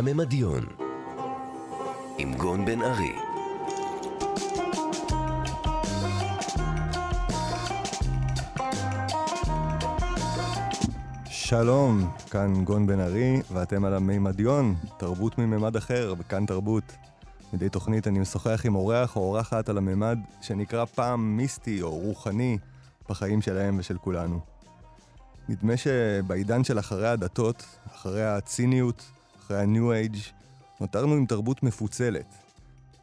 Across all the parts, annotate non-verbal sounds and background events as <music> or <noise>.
הממדיון עם גון בן ארי שלום, כאן גון בן ארי, ואתם על המימדיון, תרבות מממד אחר, וכאן תרבות. מדי תוכנית אני משוחח עם אורח או אורחת על הממד שנקרא פעם מיסטי או רוחני בחיים שלהם ושל כולנו. נדמה שבעידן של אחרי הדתות, אחרי הציניות, אחרי ה-new age, נותרנו עם תרבות מפוצלת.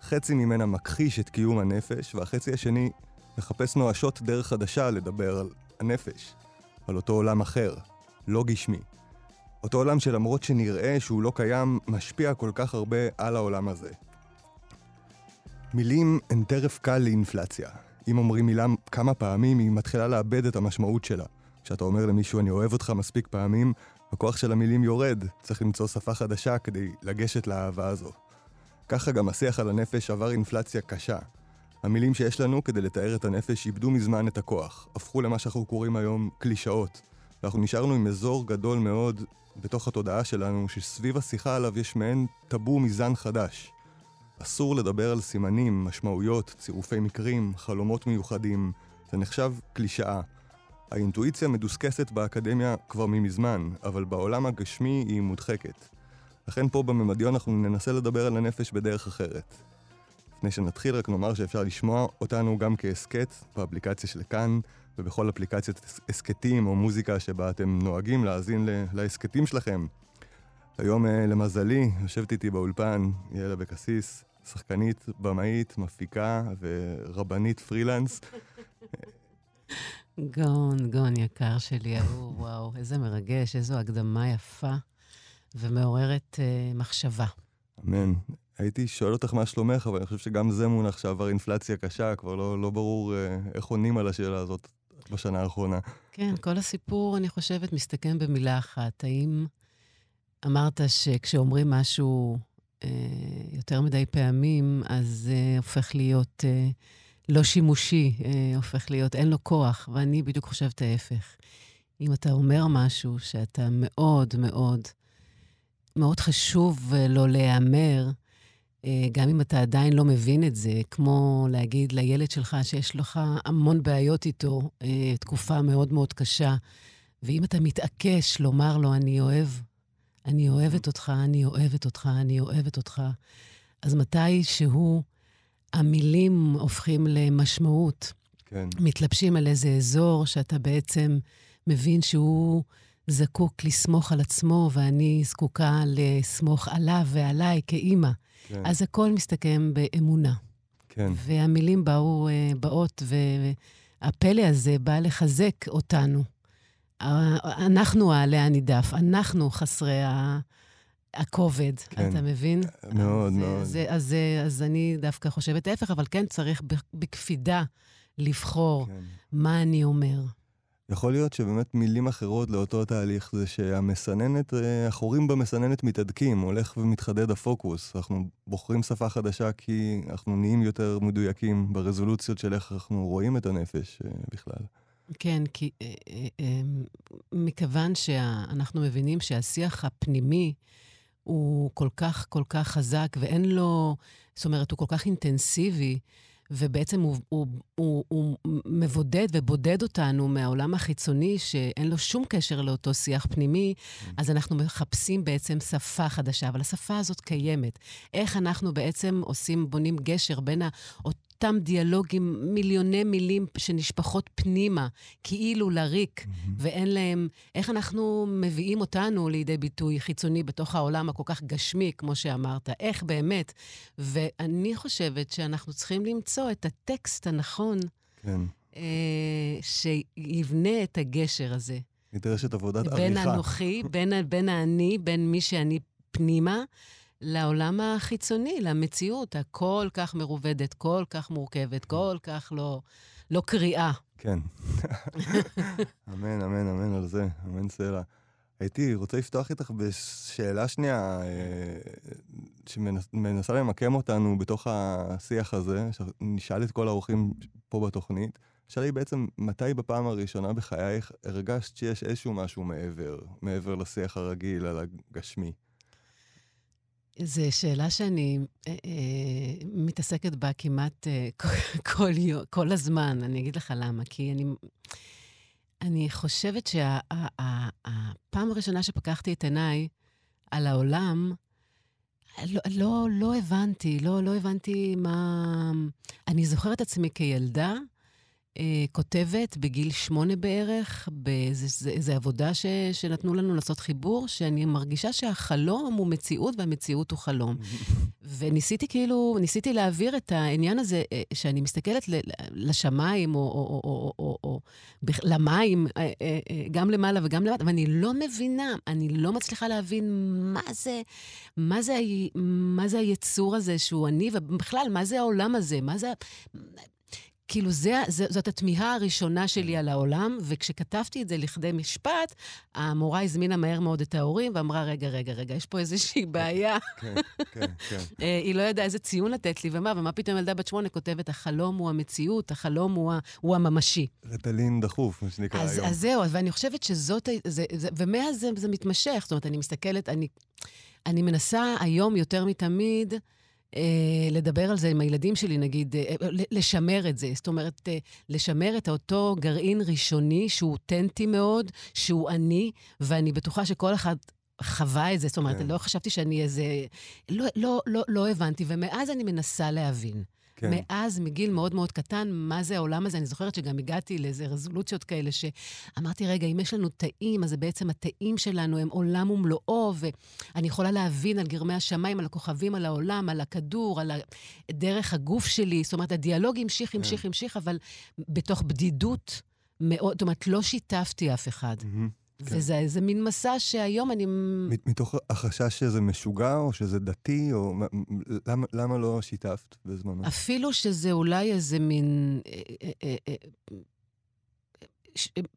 חצי ממנה מכחיש את קיום הנפש, והחצי השני מחפש נואשות דרך חדשה לדבר על הנפש, על אותו עולם אחר, לא גשמי. אותו עולם שלמרות שנראה שהוא לא קיים, משפיע כל כך הרבה על העולם הזה. מילים הן טרף קל לאינפלציה. אם אומרים מילה כמה פעמים, היא מתחילה לאבד את המשמעות שלה. כשאתה אומר למישהו אני אוהב אותך מספיק פעמים, הכוח של המילים יורד. צריך למצוא שפה חדשה כדי לגשת לאהבה הזו. ככה גם השיח על הנפש עבר אינפלציה קשה. המילים שיש לנו כדי לתאר את הנפש איבדו מזמן את הכוח, הפכו למה שאנחנו קוראים היום קלישאות. ואנחנו נשארנו עם אזור גדול מאוד בתוך התודעה שלנו, שסביב השיחה עליו יש מעין טאבו מזן חדש. אסור לדבר על סימנים, משמעויות, צירופי מקרים, חלומות מיוחדים. זה נחשב קלישאה. האינטואיציה מדוסקסת באקדמיה כבר ממזמן, אבל בעולם הגשמי היא מודחקת. לכן פה בממדיון אנחנו ננסה לדבר על הנפש בדרך אחרת. לפני שנתחיל רק נאמר שאפשר לשמוע אותנו גם כהסכת באפליקציה של כאן ובכל אפליקציית הסכתים או מוזיקה שבה אתם נוהגים להאזין להסכתים שלכם. היום למזלי יושבת איתי באולפן יאלה אבקסיס, שחקנית, במאית, מפיקה ורבנית פרילנס. גאון, גאון יקר שלי, אהוב, וואו, איזה מרגש, איזו הקדמה יפה ומעוררת אה, מחשבה. אמן. הייתי שואל אותך מה שלומך, אבל אני חושב שגם זה מונח שעבר אינפלציה קשה, כבר לא, לא ברור אה, איך עונים על השאלה הזאת בשנה האחרונה. כן, כל הסיפור, אני חושבת, מסתכם במילה אחת. האם אמרת שכשאומרים משהו אה, יותר מדי פעמים, אז זה אה, הופך להיות אה, לא שימושי, אה, הופך להיות, אין לו כוח, ואני בדיוק חושבת ההפך. אם אתה אומר משהו שאתה מאוד מאוד, מאוד חשוב לא להיאמר, אה, גם אם אתה עדיין לא מבין את זה, כמו להגיד לילד שלך שיש לך המון בעיות איתו, אה, תקופה מאוד מאוד קשה, ואם אתה מתעקש לומר לו, אני אוהב, אני אוהבת אותך, אני אוהבת אותך, אני אוהבת אותך, אז מתי שהוא, המילים הופכים למשמעות. כן. מתלבשים על איזה אזור שאתה בעצם מבין שהוא זקוק לסמוך על עצמו, ואני זקוקה לסמוך עליו ועליי כאימא. כן. אז הכל מסתכם באמונה. כן. והמילים באו, אה, באות, והפלא הזה בא לחזק אותנו. אנחנו העלי הנידף, אנחנו חסרי הכובד, כן. אתה מבין? מאוד, אז, מאוד. זה, אז, אז אני דווקא חושבת ההפך, אבל כן צריך בקפידה לבחור כן. מה אני אומר. יכול להיות שבאמת מילים אחרות לאותו תהליך זה שהמסננת, אה, החורים במסננת מתהדקים, הולך ומתחדד הפוקוס. אנחנו בוחרים שפה חדשה כי אנחנו נהיים יותר מדויקים ברזולוציות של איך אנחנו רואים את הנפש אה, בכלל. כן, כי אה, מכיוון שאנחנו מבינים שהשיח הפנימי הוא כל כך כל כך חזק ואין לו, זאת אומרת, הוא כל כך אינטנסיבי, ובעצם הוא, הוא, הוא, הוא מבודד ובודד אותנו מהעולם החיצוני, שאין לו שום קשר לאותו שיח פנימי, mm. אז אנחנו מחפשים בעצם שפה חדשה, אבל השפה הזאת קיימת. איך אנחנו בעצם עושים, בונים גשר בין אותם דיאלוגים, מיליוני מילים שנשפכות פנימה, כאילו לריק, mm-hmm. ואין להם... איך אנחנו מביאים אותנו לידי ביטוי חיצוני בתוך העולם הכל כך גשמי, כמו שאמרת? איך באמת? ואני חושבת שאנחנו צריכים למצוא את הטקסט הנכון, כן. אה, שיבנה את הגשר הזה. נדרשת עבודת עריכה. בין אנוכי, בין, בין האני, בין מי שאני פנימה, לעולם החיצוני, למציאות הכל כך מרובדת, כל כך מורכבת, כל כך לא, לא קריאה. כן. <laughs> אמן, אמן, אמן על זה, אמן סלע. הייתי רוצה לפתוח איתך בשאלה שנייה, אה, שמנסה למקם אותנו בתוך השיח הזה, שנשאל את כל האורחים פה בתוכנית. השאלה היא בעצם, מתי בפעם הראשונה בחייך הרגשת שיש איזשהו משהו מעבר, מעבר לשיח הרגיל על הגשמי? זו שאלה שאני אה, אה, מתעסקת בה כמעט אה, <laughs> כל, כל, הזמן. אני אגיד לך למה. כי אני, אני חושבת שהפעם הראשונה שפקחתי את עיניי על העולם, לא, לא, לא הבנתי, לא, לא הבנתי מה... אני זוכרת עצמי כילדה, כותבת בגיל שמונה בערך, באיזו עבודה ש, שנתנו לנו לעשות חיבור, שאני מרגישה שהחלום הוא מציאות והמציאות הוא חלום. <laughs> וניסיתי כאילו, ניסיתי להעביר את העניין הזה, אה, שאני מסתכלת לשמיים או, או, או, או, או, או למים, אה, אה, גם למעלה וגם למטה, ואני לא מבינה, אני לא מצליחה להבין מה זה, מה זה, מה זה היצור הזה שהוא אני, ובכלל, מה זה העולם הזה, מה זה... כאילו, זה, זה, זאת התמיהה הראשונה שלי. על העולם, וכשכתבתי את זה לכדי משפט, המורה הזמינה מהר מאוד את ההורים ואמרה, רגע, רגע, רגע, יש פה איזושהי כן, בעיה. כן, כן, כן. <laughs> אה, היא לא ידעה איזה ציון לתת לי, ומה, ומה פתאום ילדה בת שמונה כותבת, החלום הוא המציאות, החלום הוא, הוא הממשי. רטלין דחוף, מה שנקרא אז, היום. אז זהו, ואני חושבת שזאת, זה, זה, ומאז זה, זה מתמשך. זאת אומרת, אני מסתכלת, אני, אני מנסה היום יותר מתמיד, לדבר על זה עם הילדים שלי, נגיד, אה, לשמר את זה. זאת אומרת, אה, לשמר את אותו גרעין ראשוני שהוא אותנטי מאוד, שהוא אני, ואני בטוחה שכל אחד חווה את זה. זאת אומרת, כן. לא חשבתי שאני איזה... לא, לא, לא, לא הבנתי, ומאז אני מנסה להבין. כן. מאז, מגיל מאוד מאוד קטן, מה זה העולם הזה. אני זוכרת שגם הגעתי לאיזה רזולוציות כאלה, שאמרתי, רגע, אם יש לנו תאים, אז זה בעצם התאים שלנו הם עולם ומלואו, ואני יכולה להבין על גרמי השמיים, על הכוכבים, על העולם, על הכדור, על דרך הגוף שלי. זאת אומרת, הדיאלוג המשיך, כן. המשיך, המשיך, אבל בתוך בדידות מאוד, זאת אומרת, לא שיתפתי אף אחד. Mm-hmm. כן. וזה איזה מין מסע שהיום אני... מתוך החשש שזה משוגע, או שזה דתי, או... למה, למה לא שיתפת בזמנו? אפילו שזה אולי איזה מין...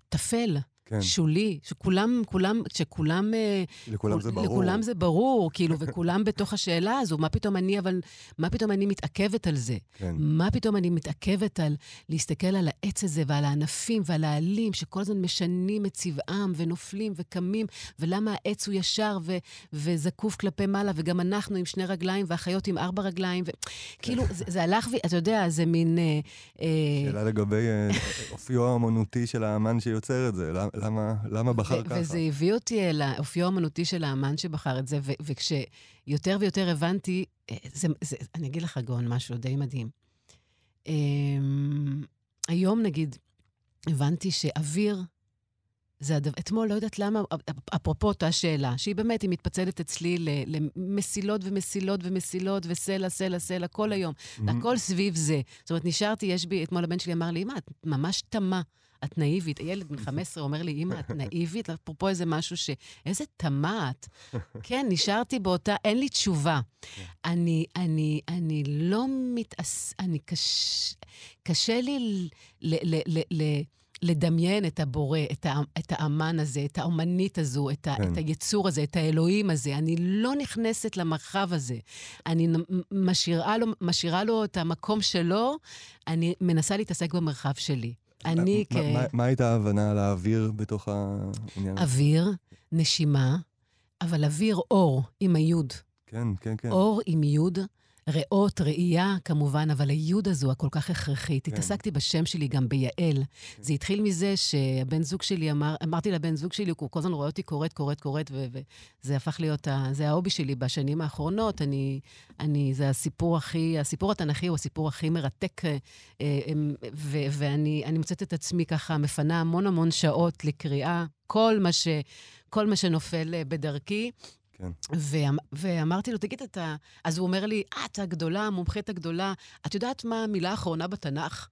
טפל. כן. שולי, שכולם, כולם, שכולם... אה, לכולם כול, זה ברור. לכולם זה ברור, כאילו, <laughs> וכולם בתוך השאלה הזו, מה פתאום אני, אבל, מה פתאום אני מתעכבת על זה? כן. מה פתאום אני מתעכבת על להסתכל על העץ הזה ועל הענפים ועל העלים, שכל הזמן משנים את צבעם ונופלים וקמים, ולמה העץ הוא ישר ו, וזקוף כלפי מעלה, וגם אנחנו עם שני רגליים והחיות עם ארבע רגליים, ו... כן. זה, זה הלך. אתה יודע, זה מין... אה, אה שאלה לגבי אופיו האמנותי של האמן שיוצר את זה. למה, למה בחר ככה? וזה הביא אותי אל האופיו האמנותי של האמן שבחר את זה, וכשיותר ויותר הבנתי, אה, זה, זה, אני אגיד לך, גאון, משהו די מדהים. Um, היום, נגיד, הבנתי שאוויר זה הדבר, אתמול, לא יודעת למה, אפרופו אותה שאלה, שהיא באמת, היא מתפצלת אצלי למסילות ומסילות ומסילות וסלע, סלע, סלע, כל היום. Mm-hmm. הכל סביב זה. זאת אומרת, נשארתי, יש בי, אתמול הבן שלי אמר לי, אמא, את ממש תמה. את נאיבית. הילד בן 15 אומר לי, אמא, את נאיבית? אפרופו איזה משהו ש... איזה תמת. <laughs> כן, נשארתי באותה... אין לי תשובה. אני, אני, אני לא מתעס... אני קש... קשה לי ל... ל... ל... ל... לדמיין את הבורא, את, ה, את האמן הזה, את האומנית הזו, את, ה, כן. את היצור הזה, את האלוהים הזה. אני לא נכנסת למרחב הזה. אני משאירה לו, משאירה לו את המקום שלו, אני מנסה להתעסק במרחב שלי. אני כ... מה הייתה ההבנה על האוויר בתוך העניין הזה? אוויר, נשימה, אבל אוויר אור עם היוד. כן, כן, כן. אור עם יוד, ריאות, ראייה, כמובן, אבל היוד הזו הכל כך הכרחית. כן. התעסקתי בשם שלי גם ביעל. כן. זה התחיל מזה שהבן זוג שלי אמר, אמרתי לבן זוג שלי, הוא כל הזמן רואה אותי קוראת, קוראת, קוראת, וזה הפך להיות, ה, זה ההובי שלי בשנים האחרונות. אני, אני, זה הסיפור הכי, הסיפור התנ"כי הוא הסיפור הכי מרתק, אה, אה, ו, ואני מוצאת את עצמי ככה מפנה המון המון שעות לקריאה, כל מה, ש, כל מה שנופל בדרכי. כן. ואמ, ואמרתי לו, תגיד, אתה... אז הוא אומר לי, את הגדולה, המומחית הגדולה, את יודעת מה המילה האחרונה בתנ"ך?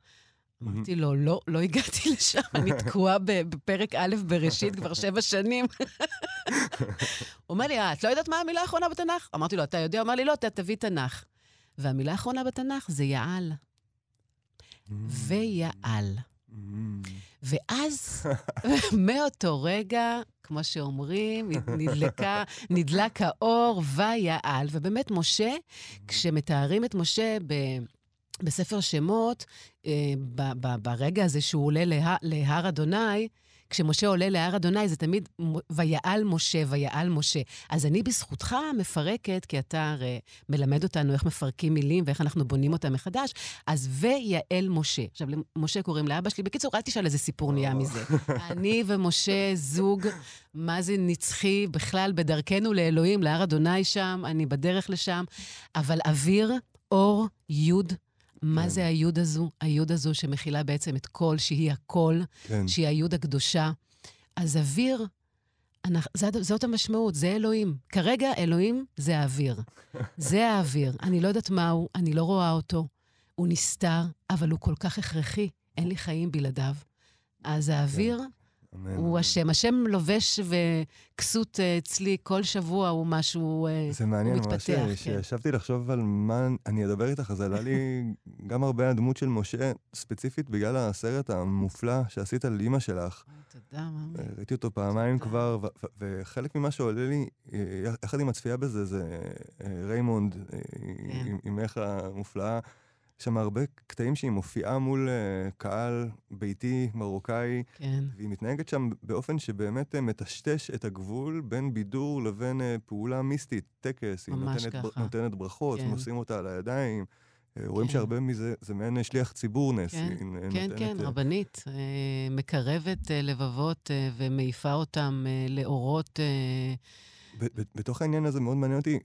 אמרתי לו, לא, לא הגעתי <laughs> לשם, אני תקועה בפרק א' בראשית כבר שבע שנים. הוא אומר לי, אה, את לא יודעת מה המילה האחרונה בתנ"ך? אמרתי לו, אתה יודע? הוא אמר לי, לא, אתה תביא תנ"ך. והמילה האחרונה בתנ"ך זה יעל. ויעל. ואז, <laughs> מאותו רגע, כמו שאומרים, נדלקה, נדלק האור ויעל. ובאמת, משה, כשמתארים את משה ב... בספר שמות, אה, ב- ב- ברגע הזה שהוא עולה לה, להר אדוני, כשמשה עולה להר אדוני, זה תמיד ויעל משה, ויעל משה. אז אני בזכותך מפרקת, כי אתה הרי מלמד אותנו איך מפרקים מילים ואיך אנחנו בונים אותם מחדש, אז ויעל משה. עכשיו, למשה קוראים לאבא שלי. בקיצור, אל תשאל איזה סיפור נהיה מזה. אני ומשה, זוג, מה זה נצחי, בכלל בדרכנו לאלוהים, להר אדוני שם, אני בדרך לשם, אבל אוויר, אור, יוד, מה כן. זה היוד הזו? היוד הזו שמכילה בעצם את כל, שהיא הכל, כן. שהיא היוד הקדושה. אז אוויר, זאת, זאת המשמעות, זה אלוהים. כרגע אלוהים זה האוויר. <laughs> זה האוויר. אני לא יודעת מהו, אני לא רואה אותו. הוא נסתר, אבל הוא כל כך הכרחי, אין לי חיים בלעדיו. אז האוויר, כן. אמן. הוא השם. השם לובש וכסות אה, אצלי כל שבוע הוא משהו, הוא מתפתח. זה מעניין, ממש כן. כשישבתי לחשוב על מה אני אדבר איתך, אז עלה לי גם הרבה הדמות של משה, ספציפית בגלל הסרט המופלא שעשית על אימא שלך. תודה, ממי. ראיתי אותו פעמיים כבר, וחלק ממה שעולה לי, אה, יחד עם הצפייה בזה, זה אה, ריימונד, כן. עם אמך המופלאה. יש שם הרבה קטעים שהיא מופיעה מול uh, קהל ביתי מרוקאי, כן. והיא מתנהגת שם באופן שבאמת uh, מטשטש את הגבול בין בידור לבין uh, פעולה מיסטית, טקס. ממש היא נותנת, ככה. נותנת ברכות, כן. נושאים אותה על הידיים. כן. רואים שהרבה מזה, זה מעין שליח ציבור נס. כן, כן, כן, רבנית. מקרבת לבבות ומעיפה אותם לאורות בתוך העניין הזה מאוד מעניין אותי,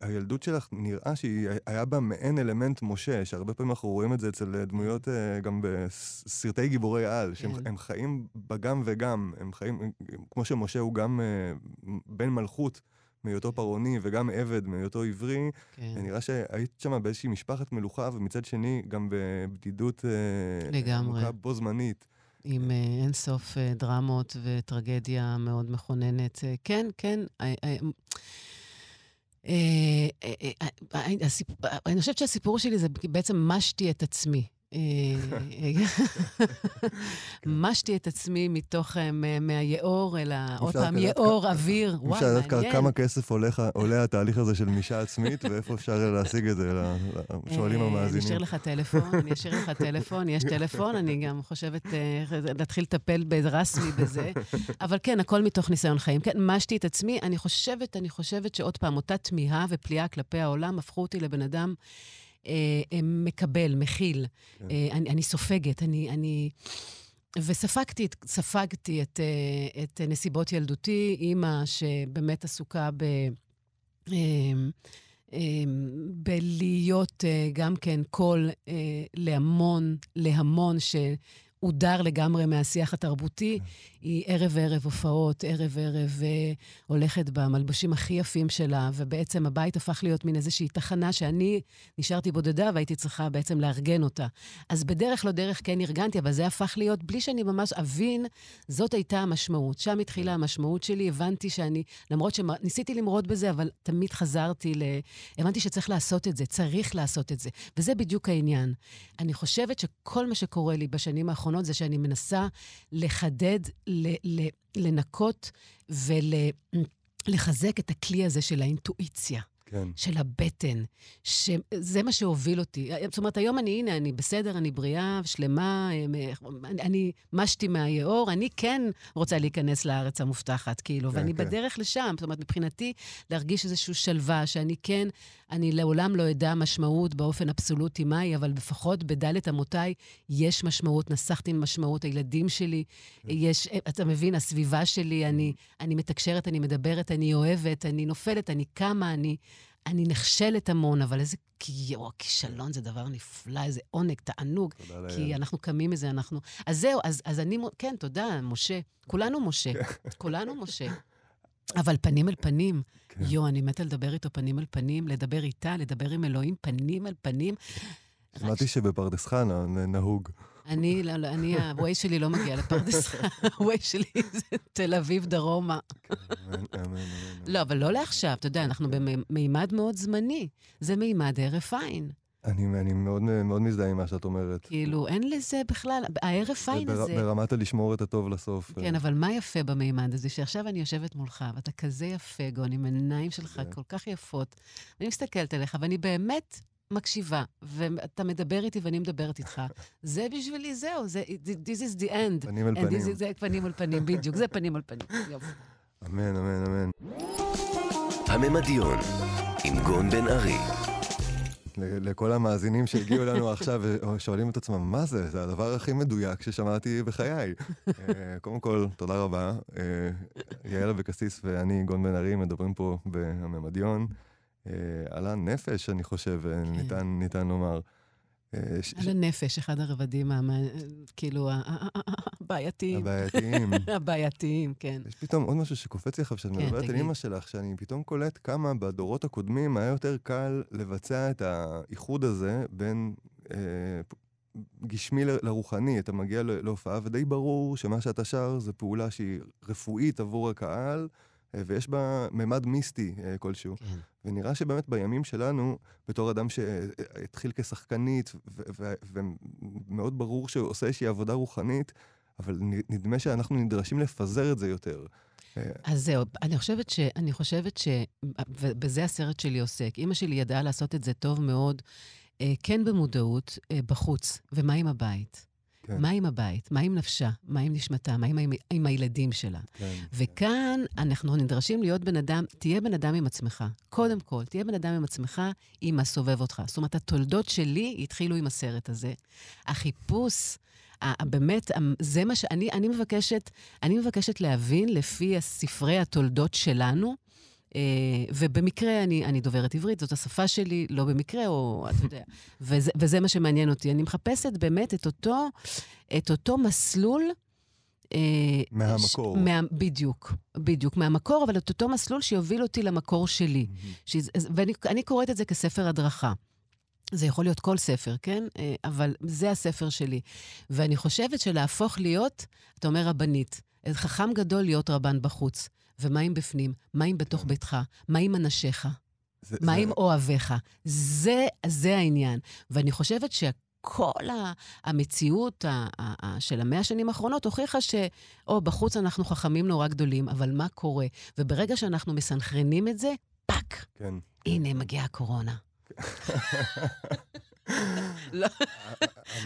הילדות שלך נראה שהיה בה מעין אלמנט משה, שהרבה פעמים אנחנו רואים את זה אצל דמויות אה, גם בסרטי גיבורי על, שהם כן. חיים בגם וגם, הם חיים, כמו שמשה הוא גם אה, בן מלכות. מהיותו פרעוני וגם עבד מהיותו עברי, כן. נראה שהיית שם באיזושהי משפחת מלוכה, ומצד שני גם בבדידות אה, לגמרי. בו זמנית. עם uh, אינסוף uh, דרמות וטרגדיה מאוד מכוננת. Uh, כן, כן. אני חושבת שהסיפור שלי זה בעצם משתי את עצמי. <laughs> משתי את עצמי מתוך, אה, מהיאור אל ה... עוד פעם, יאור, אוויר, וואי, מעניין. אפשר לדעת כמה כסף עולה התהליך הזה של מישה עצמית, ואיפה אפשר להשיג את זה לשואלים אה, המאזינים. אני אשאיר לך טלפון, אני אשאיר לך טלפון, יש טלפון, אני גם חושבת אה, להתחיל לטפל רסמי בזה. <laughs> אבל כן, הכל מתוך ניסיון חיים. כן, משתי את עצמי, אני חושבת, אני חושבת שעוד פעם, אותה תמיהה ופליאה כלפי העולם הפכו אותי לבן אדם... אה, אה, מקבל, מכיל. כן. אה, אני, אני סופגת, אני... אני... וספגתי, ספגתי את, אה, את נסיבות ילדותי, אימא שבאמת עסוקה ב... אה, אה, בלהיות גם כן קול להמון, להמון, שהודר לגמרי מהשיח התרבותי. כן. היא ערב-ערב הופעות, ערב-ערב אה, הולכת במלבושים הכי יפים שלה, ובעצם הבית הפך להיות מין איזושהי תחנה שאני נשארתי בודדה והייתי צריכה בעצם לארגן אותה. אז בדרך לא דרך כן ארגנתי, אבל זה הפך להיות, בלי שאני ממש אבין, זאת הייתה המשמעות. שם התחילה המשמעות שלי, הבנתי שאני, למרות שניסיתי למרוד בזה, אבל תמיד חזרתי ל... הבנתי שצריך לעשות את זה, צריך לעשות את זה. וזה בדיוק העניין. אני חושבת שכל מה שקורה לי בשנים האחרונות זה שאני מנסה לחדד לנקות ולחזק את הכלי הזה של האינטואיציה. כן. של הבטן, שזה מה שהוביל אותי. זאת אומרת, היום אני, הנה, אני בסדר, אני בריאה, שלמה, אני, אני משתי מהיאור, אני כן רוצה להיכנס לארץ המובטחת, כאילו, כן, ואני כן. בדרך לשם. זאת אומרת, מבחינתי, להרגיש איזושהי שלווה, שאני כן, אני לעולם לא אדע משמעות באופן אבסולוטי מהי, אבל לפחות בדלת אמותיי יש משמעות, נסחתי משמעות, הילדים שלי, כן. יש, אתה מבין, הסביבה שלי, אני, אני מתקשרת, אני מדברת, אני אוהבת, אני נופלת, אני קמה, אני... אני נכשלת המון, אבל איזה יואו, כישלון זה דבר נפלא, איזה עונג, תענוג. תודה לאל. כי אנחנו קמים מזה, אנחנו... אז זהו, אז, אז אני, כן, תודה, משה. כולנו משה. כן. כולנו משה. אבל פנים אל פנים. כן. יואו, אני מתה לדבר איתו פנים אל פנים, לדבר איתה, לדבר עם אלוהים פנים אל פנים. שמעתי שבפרדס חנה נהוג. אני, לא, לא, אני, הווייז שלי לא מגיע לפרדס <laughs> חנה, הווייז שלי זה תל אביב דרומה. לא, אבל לא לעכשיו, אתה יודע, אנחנו במימד מאוד זמני. זה מימד הרף עין. אני, אני מאוד, מאוד מזדהה עם מה שאת אומרת. כאילו, אין לזה בכלל, ההרף עין בר, הזה... ברמת הלשמור את הטוב לסוף. כן, אבל מה יפה במימד הזה? שעכשיו אני יושבת מולך, ואתה כזה יפה, גון, עם עיניים שלך כל כך יפות. אני מסתכלת עליך, ואני באמת מקשיבה, ואתה מדבר איתי ואני מדברת איתך, <laughs> זה בשבילי, זהו, זה, this is the end. פנים אל פנים. זה פנים אל פנים, בדיוק, זה פנים אל פנים. <laughs> יופי. אמן, אמן, אמן. הממדיון, עם גון בן ארי. לכל המאזינים שהגיעו אלינו עכשיו ושואלים את עצמם, מה זה? זה הדבר הכי מדויק ששמעתי בחיי. <laughs> אה, קודם כל, תודה רבה. אה, יעל אבקסיס ואני, גון בן ארי, מדברים פה בממדיון. אה, על הנפש, אני חושב, כן. ניתן, ניתן לומר. על הנפש, אחד הרבדים, כאילו, הבעייתיים. הבעייתיים. <laughs> הבעייתיים, כן. יש פתאום עוד משהו שקופץ לי עכשיו, שאת כן, מדברת על אימא שלך, שאני פתאום קולט כמה בדורות הקודמים היה יותר קל לבצע את האיחוד הזה בין אה, גשמי לרוחני. אתה מגיע להופעה, ודי ברור שמה שאתה שר זה פעולה שהיא רפואית עבור הקהל. אה, ויש בה ממד מיסטי אה, כלשהו. כן. ונראה שבאמת בימים שלנו, בתור אדם שהתחיל כשחקנית, ומאוד ברור שהוא עושה איזושהי עבודה רוחנית, אבל נדמה שאנחנו נדרשים לפזר את זה יותר. אה, אז זהו, אני חושבת ש... אני חושבת ש... ובזה הסרט שלי עוסק. אימא שלי ידעה לעשות את זה טוב מאוד, כן במודעות, בחוץ. ומה עם הבית? כן. מה עם הבית? מה עם נפשה? מה עם נשמתה? מה עם, עם, עם הילדים שלה? כן. וכאן אנחנו נדרשים להיות בן אדם, תהיה בן אדם עם עצמך. קודם כל, תהיה בן אדם עם עצמך, עם הסובב אותך. זאת אומרת, התולדות שלי התחילו עם הסרט הזה. החיפוש... באמת, זה מה שאני אני מבקשת, אני מבקשת להבין לפי ספרי התולדות שלנו, ובמקרה אני, אני דוברת עברית, זאת השפה שלי, לא במקרה, או אתה יודע, <laughs> וזה, וזה מה שמעניין אותי. אני מחפשת באמת את אותו, את אותו מסלול. אה, מהמקור. ש, מה, בדיוק, בדיוק, מהמקור, אבל את אותו מסלול שיוביל אותי למקור שלי. ש, ואני קוראת את זה כספר הדרכה. זה יכול להיות כל ספר, כן? אה, אבל זה הספר שלי. ואני חושבת שלהפוך להיות, אתה אומר רבנית, חכם גדול להיות רבן בחוץ. ומה עם בפנים? מה עם בתוך ביתך? מה עם אנשיך? זה, מה זה... עם אוהביך? זה, זה העניין. ואני חושבת ש... כל המציאות של המאה השנים האחרונות הוכיחה ש... או, בחוץ אנחנו חכמים נורא גדולים, אבל מה קורה? וברגע שאנחנו מסנכרנים את זה, פאק! כן. הנה, מגיעה הקורונה. <laughs> לא.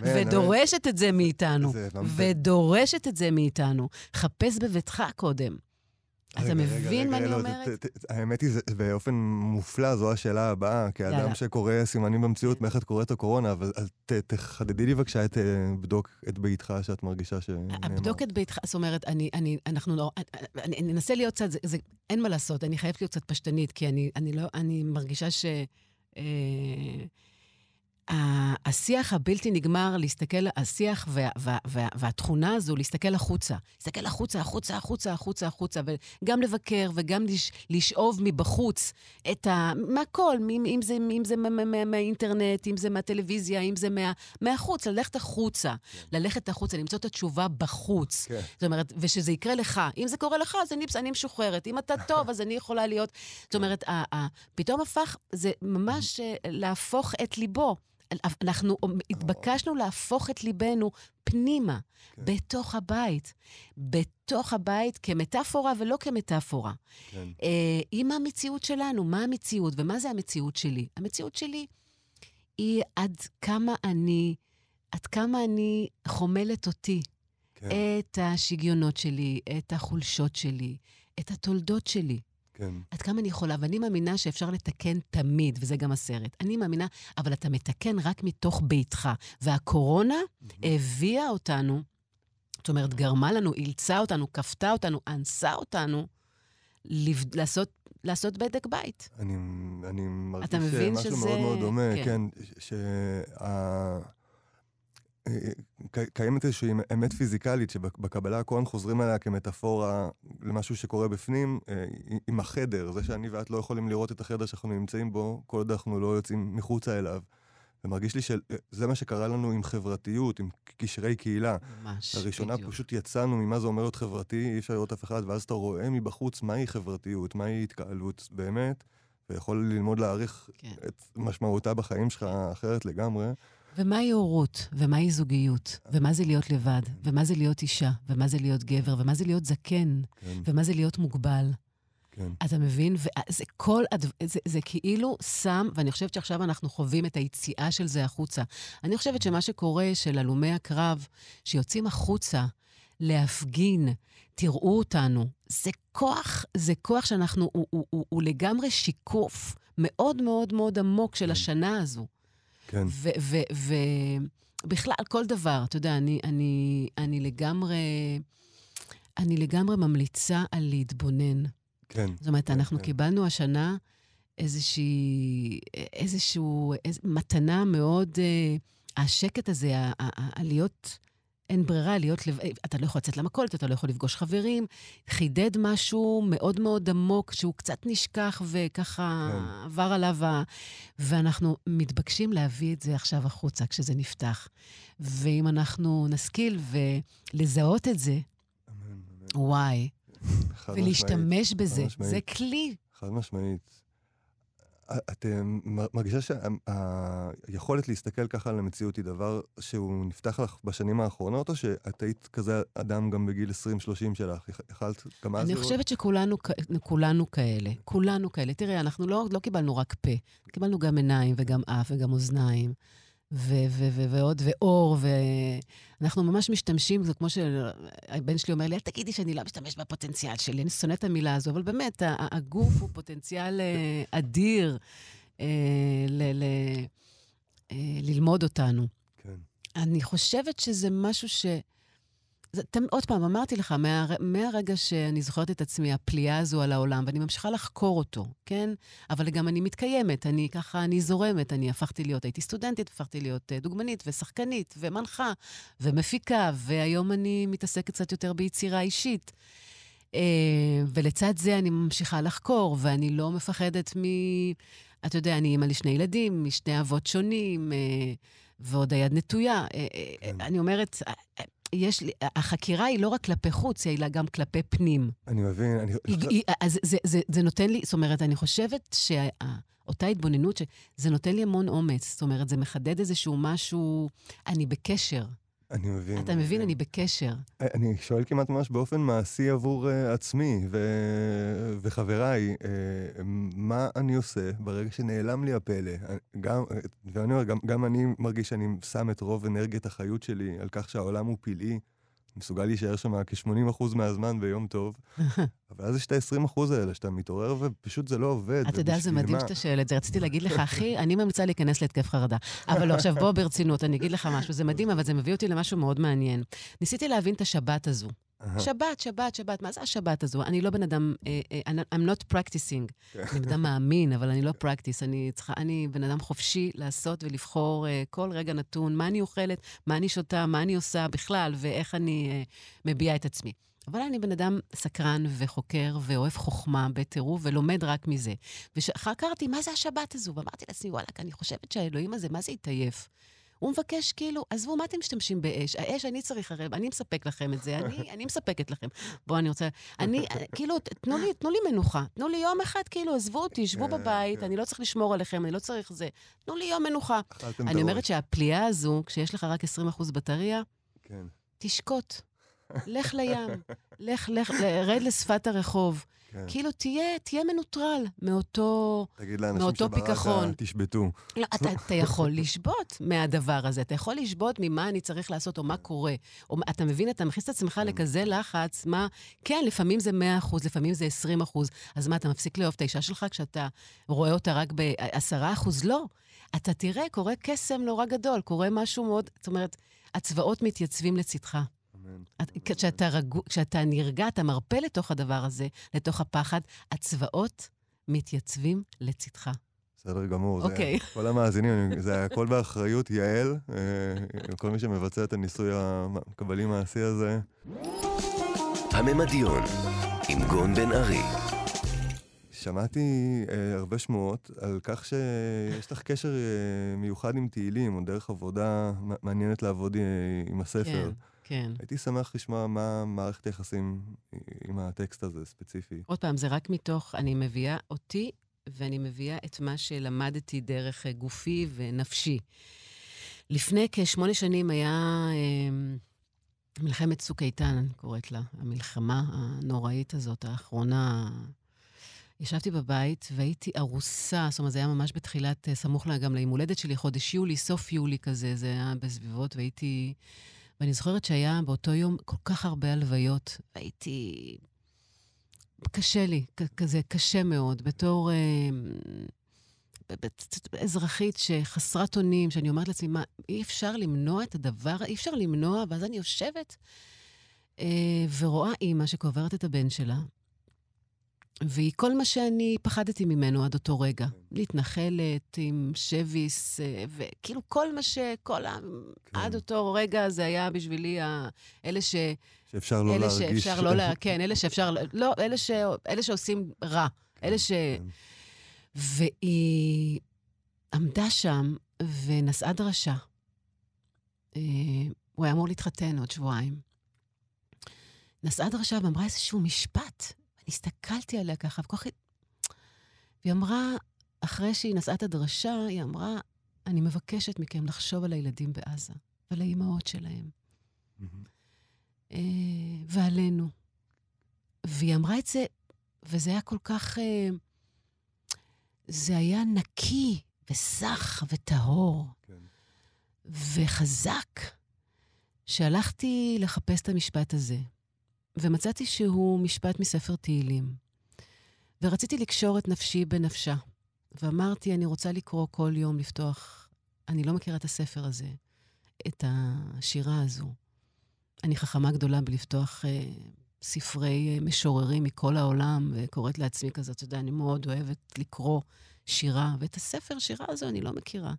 ודורשת את זה מאיתנו. ודורשת את זה מאיתנו. חפש בביתך קודם. אתה מבין מה אני לא, אומרת? האמת היא, באופן מופלא, זו השאלה הבאה. כאדם שקורא סימנים במציאות, מה, איך את קוראת הקורונה, אבל תחדדי לי בבקשה את אה, בדוק את ביתך שאת מרגישה שנאמר. בדוק את ביתך, זאת אומרת, אנחנו לא... אני אנסה להיות קצת, אין מה לעשות, אני חייבת להיות קצת פשטנית, כי אני לא... אני מרגישה ש... השיח הבלתי נגמר, להסתכל, השיח וה, וה, וה, והתכונה הזו, להסתכל החוצה. להסתכל החוצה, החוצה, החוצה, החוצה, החוצה, וגם לבקר וגם לש, לשאוב מבחוץ את ה... מהכל, אם, אם זה, אם זה מהאינטרנט, אם זה מהטלוויזיה, אם זה מה, מהחוץ, ללכת החוצה. כן. ללכת החוצה, למצוא את התשובה בחוץ. כן. זאת אומרת, ושזה יקרה לך. אם זה קורה לך, אז אני, אני משוחררת. אם אתה <laughs> טוב, אז אני יכולה להיות... זאת אומרת, ה, ה, פתאום הפך, זה ממש אה, להפוך את ליבו. אנחנו התבקשנו להפוך את ליבנו פנימה, כן. בתוך הבית. בתוך הבית כמטאפורה ולא כמטאפורה. כן. אה, עם המציאות שלנו, מה המציאות ומה זה המציאות שלי? המציאות שלי היא עד כמה אני, עד כמה אני חומלת אותי. כן. את השיגיונות שלי, את החולשות שלי, את התולדות שלי. כן. עד כמה אני יכולה, ואני מאמינה שאפשר לתקן תמיד, וזה גם הסרט. אני מאמינה, אבל אתה מתקן רק מתוך ביתך. והקורונה mm-hmm. הביאה אותנו, זאת אומרת, גרמה לנו, אילצה אותנו, כפתה אותנו, אנסה אותנו, לב... לעשות לעשות בדק בית. אני, אני מרגיש שמשהו שזה... מאוד מאוד דומה, כן, כן שה... קיימת איזושהי אמת פיזיקלית שבקבלה הכהן חוזרים עליה כמטאפורה למשהו שקורה בפנים, אה, עם החדר, זה שאני ואת לא יכולים לראות את החדר שאנחנו נמצאים בו, כל עוד אנחנו לא יוצאים מחוצה אליו. ומרגיש לי שזה מה שקרה לנו עם חברתיות, עם קשרי קהילה. ממש, לראשונה בדיוק. פשוט יצאנו ממה זה אומר להיות חברתי, אי אפשר לראות אף אחד, ואז אתה רואה מבחוץ מהי חברתיות, מהי התקהלות באמת, ויכול ללמוד להעריך כן. את משמעותה בחיים שלך אחרת לגמרי. ומהי הורות, ומהי זוגיות, ומה זה להיות לבד, ומה זה להיות אישה, ומה זה להיות גבר, ומה זה להיות זקן, כן. ומה זה להיות מוגבל. כן. אתה מבין? וזה כל, הדבר, זה, זה כאילו שם, ואני חושבת שעכשיו אנחנו חווים את היציאה של זה החוצה. אני חושבת שמה שקורה, של הלומי הקרב, שיוצאים החוצה להפגין, תראו אותנו, זה כוח, זה כוח שאנחנו, הוא, הוא, הוא, הוא לגמרי שיקוף מאוד מאוד מאוד עמוק של כן. השנה הזו. כן. ובכלל, כל דבר, אתה יודע, אני, אני, אני לגמרי, אני לגמרי ממליצה על להתבונן. כן. זאת אומרת, כן, אנחנו כן. קיבלנו השנה איזושהי, איזשהו, איז, מתנה מאוד, אה, השקט הזה, ה- ה- ה- הלהיות, אין ברירה, להיות, לב... אתה לא יכול לצאת למכולת, אתה לא יכול לפגוש חברים, חידד משהו מאוד מאוד עמוק, שהוא קצת נשכח וככה כן. עבר עליו, ה... ואנחנו מתבקשים להביא את זה עכשיו החוצה כשזה נפתח. ואם אנחנו נשכיל ולזהות את זה, אמן, אמן. וואי, חד משמעית. ולהשתמש בזה. זה כלי. חד משמעית. את מרגישה שהיכולת להסתכל ככה על המציאות היא דבר שהוא נפתח לך בשנים האחרונות, או שאת היית כזה אדם גם בגיל 20-30 שלך? יכ- יכלת גם אז אני? חושבת שכולנו כאלה, כולנו כאלה. תראה, אנחנו לא, לא קיבלנו רק פה, קיבלנו גם עיניים וגם אף וגם אוזניים, ו- ו- ו- ועוד, ואור, ואנחנו ממש משתמשים, זה כמו שהבן שלי אומר לי, אל תגידי שאני לא משתמש בפוטנציאל שלי, אני שונא את המילה הזו, אבל באמת, הגוף הוא פוטנציאל אה, אדיר אה, אה, ללמוד אותנו. כן. אני חושבת שזה משהו ש... עוד פעם, אמרתי לך, מה, מהרגע שאני זוכרת את עצמי, הפליאה הזו על העולם, ואני ממשיכה לחקור אותו, כן? אבל גם אני מתקיימת, אני ככה, אני זורמת, אני הפכתי להיות, הייתי סטודנטית, הפכתי להיות אה, דוגמנית ושחקנית ומנחה ומפיקה, והיום אני מתעסקת קצת יותר ביצירה אישית. אה, ולצד זה אני ממשיכה לחקור, ואני לא מפחדת מ... אתה יודע, אני אימא לשני ילדים, משני אבות שונים, אה, ועוד היד נטויה. כן. אני אומרת, יש לי, החקירה היא לא רק כלפי חוץ, היא גם כלפי פנים. אני מבין, אני... היא, היא, אז זה, זה, זה נותן לי, זאת אומרת, אני חושבת שאותה התבוננות, זה נותן לי המון אומץ. זאת אומרת, זה מחדד איזשהו משהו, אני בקשר. אני מבין. אתה מבין? אני בקשר. אני שואל כמעט ממש באופן מעשי עבור uh, עצמי ו- וחבריי, uh, מה אני עושה ברגע שנעלם לי הפלא? גם, ואני אומר, גם, גם אני מרגיש שאני שם את רוב אנרגיית החיות שלי על כך שהעולם הוא פלאי. מסוגל להישאר שם כ-80% מהזמן ביום טוב, <laughs> אבל אז יש את ה-20% האלה שאתה מתעורר ופשוט זה לא עובד. אתה יודע, זה מדהים? שאתה שואל את זה. רציתי <laughs> להגיד לך, אחי, אני ממליצה להיכנס להתקף חרדה. אבל לא, עכשיו בוא ברצינות, אני אגיד לך משהו. זה מדהים, אבל זה מביא אותי למשהו מאוד מעניין. ניסיתי להבין את השבת הזו. שבת, שבת, שבת, מה זה השבת הזו? אני לא בן אדם, אה, אה, I'm not practicing. כן. אני בן אדם מאמין, אבל אני לא practice. אני צריכה, אני בן אדם חופשי לעשות ולבחור אה, כל רגע נתון מה אני אוכלת, מה אני שותה, מה אני עושה בכלל, ואיך אני מביעה את עצמי. אבל אני בן אדם סקרן וחוקר ואוהב חוכמה בטירוף ולומד רק מזה. וחקרתי, מה זה השבת הזו? ואמרתי לעצמי, וואלה, אני חושבת שהאלוהים הזה, מה זה התעייף? הוא מבקש כאילו, עזבו, מה אתם משתמשים באש? האש, אני צריך הרי, אני מספק לכם את זה, אני, אני מספקת לכם. בואו, אני רוצה... אני, כאילו, ת- תנו לי, תנו לי מנוחה. תנו לי יום אחד, כאילו, עזבו אותי, שבו כן, בבית, כן. אני לא צריך לשמור עליכם, אני לא צריך זה. תנו לי יום מנוחה. אני אומרת. שהפליאה הזו, כשיש לך רק 20% בטריה, כן, תשקוט. לך לים, לך, לך, רד לשפת הרחוב. כן. כאילו, תהיה, תהיה מנוטרל מאותו... תגיד לאנשים מאותו פיכחון. שברקע, תשבתו. לא, אתה, <laughs> אתה יכול לשבות מהדבר הזה, אתה יכול לשבות ממה אני צריך לעשות או מה קורה. או, אתה מבין, אתה מכניס את עצמך לכזה לחץ, מה... כן, לפעמים זה 100 אחוז, לפעמים זה 20 אחוז. אז מה, אתה מפסיק לאהוב את האישה שלך כשאתה רואה אותה רק ב-10 אחוז? לא. אתה תראה, קורה קסם נורא גדול, קורה משהו מאוד... זאת אומרת, הצבאות מתייצבים לצדך. את- כשאתה, רגוע, כשאתה נרגע, אתה מרפה לתוך הדבר הזה, לתוך הפחד, הצבאות מתייצבים לצדך. בסדר גמור. זה- אוקיי. <laughs> כל המאזינים, זה הכל באחריות יעל, אה, כל מי שמבצע את הניסוי הקבלי מעשי הזה. הממדיון, עם גון בן ארי. שמעתי אה, הרבה שמועות על כך שיש לך קשר אה, מיוחד עם תהילים, או דרך עבודה מעניינת לעבוד אה, עם הספר. כן, כן. הייתי שמח לשמוע מה מערכת היחסים עם הטקסט הזה ספציפי. עוד פעם, זה רק מתוך, אני מביאה אותי, ואני מביאה את מה שלמדתי דרך אה, גופי ונפשי. לפני כשמונה שנים היה אה, מלחמת צוק איתן, אני קוראת לה, המלחמה הנוראית הזאת, האחרונה, ישבתי בבית והייתי ארוסה, זאת אומרת, זה היה ממש בתחילת, אה, סמוך לה גם ליום הולדת שלי, חודש יולי, סוף יולי כזה, זה היה בסביבות, והייתי... ואני זוכרת שהיה באותו יום כל כך הרבה הלוויות, והייתי... קשה לי, כזה קשה מאוד, בתור אה, אזרחית שחסרת אונים, שאני אומרת לעצמי, מה, אי אפשר למנוע את הדבר, אי אפשר למנוע, ואז אני יושבת אה, ורואה אימא שקוברת את הבן שלה, והיא כל מה שאני פחדתי ממנו עד אותו רגע. להתנחלת עם שביס, אה, וכאילו כל מה ש... כל ה... כן. עד אותו רגע זה היה בשבילי ה... אלה ש... שאפשר לא אלה להרגיש. שאפשר לא לה... כן, אלה שאפשר... לא, אלה, ש... אלה שעושים רע. כן, אלה ש... כן. והיא עמדה שם ונשאה דרשה. אה, הוא היה אמור להתחתן עוד שבועיים. נשאה דרשה ואמרה איזשהו משפט. הסתכלתי עליה ככה, וכל כך... והיא אמרה, אחרי שהיא נשאה את הדרשה, היא אמרה, אני מבקשת מכם לחשוב על הילדים בעזה, ועל האימהות שלהם, אה, ועלינו. והיא אמרה את זה, וזה היה כל כך... אה, זה היה נקי וסח וטהור כן. וחזק, שהלכתי לחפש את המשפט הזה. ומצאתי שהוא משפט מספר תהילים. ורציתי לקשור את נפשי בנפשה. ואמרתי, אני רוצה לקרוא כל יום, לפתוח... אני לא מכירה את הספר הזה, את השירה הזו. אני חכמה גדולה בלפתוח אה, ספרי אה, משוררים מכל העולם, וקוראת לעצמי כזאת, אתה יודע, אני מאוד אוהבת לקרוא שירה, ואת הספר שירה הזו אני לא מכירה.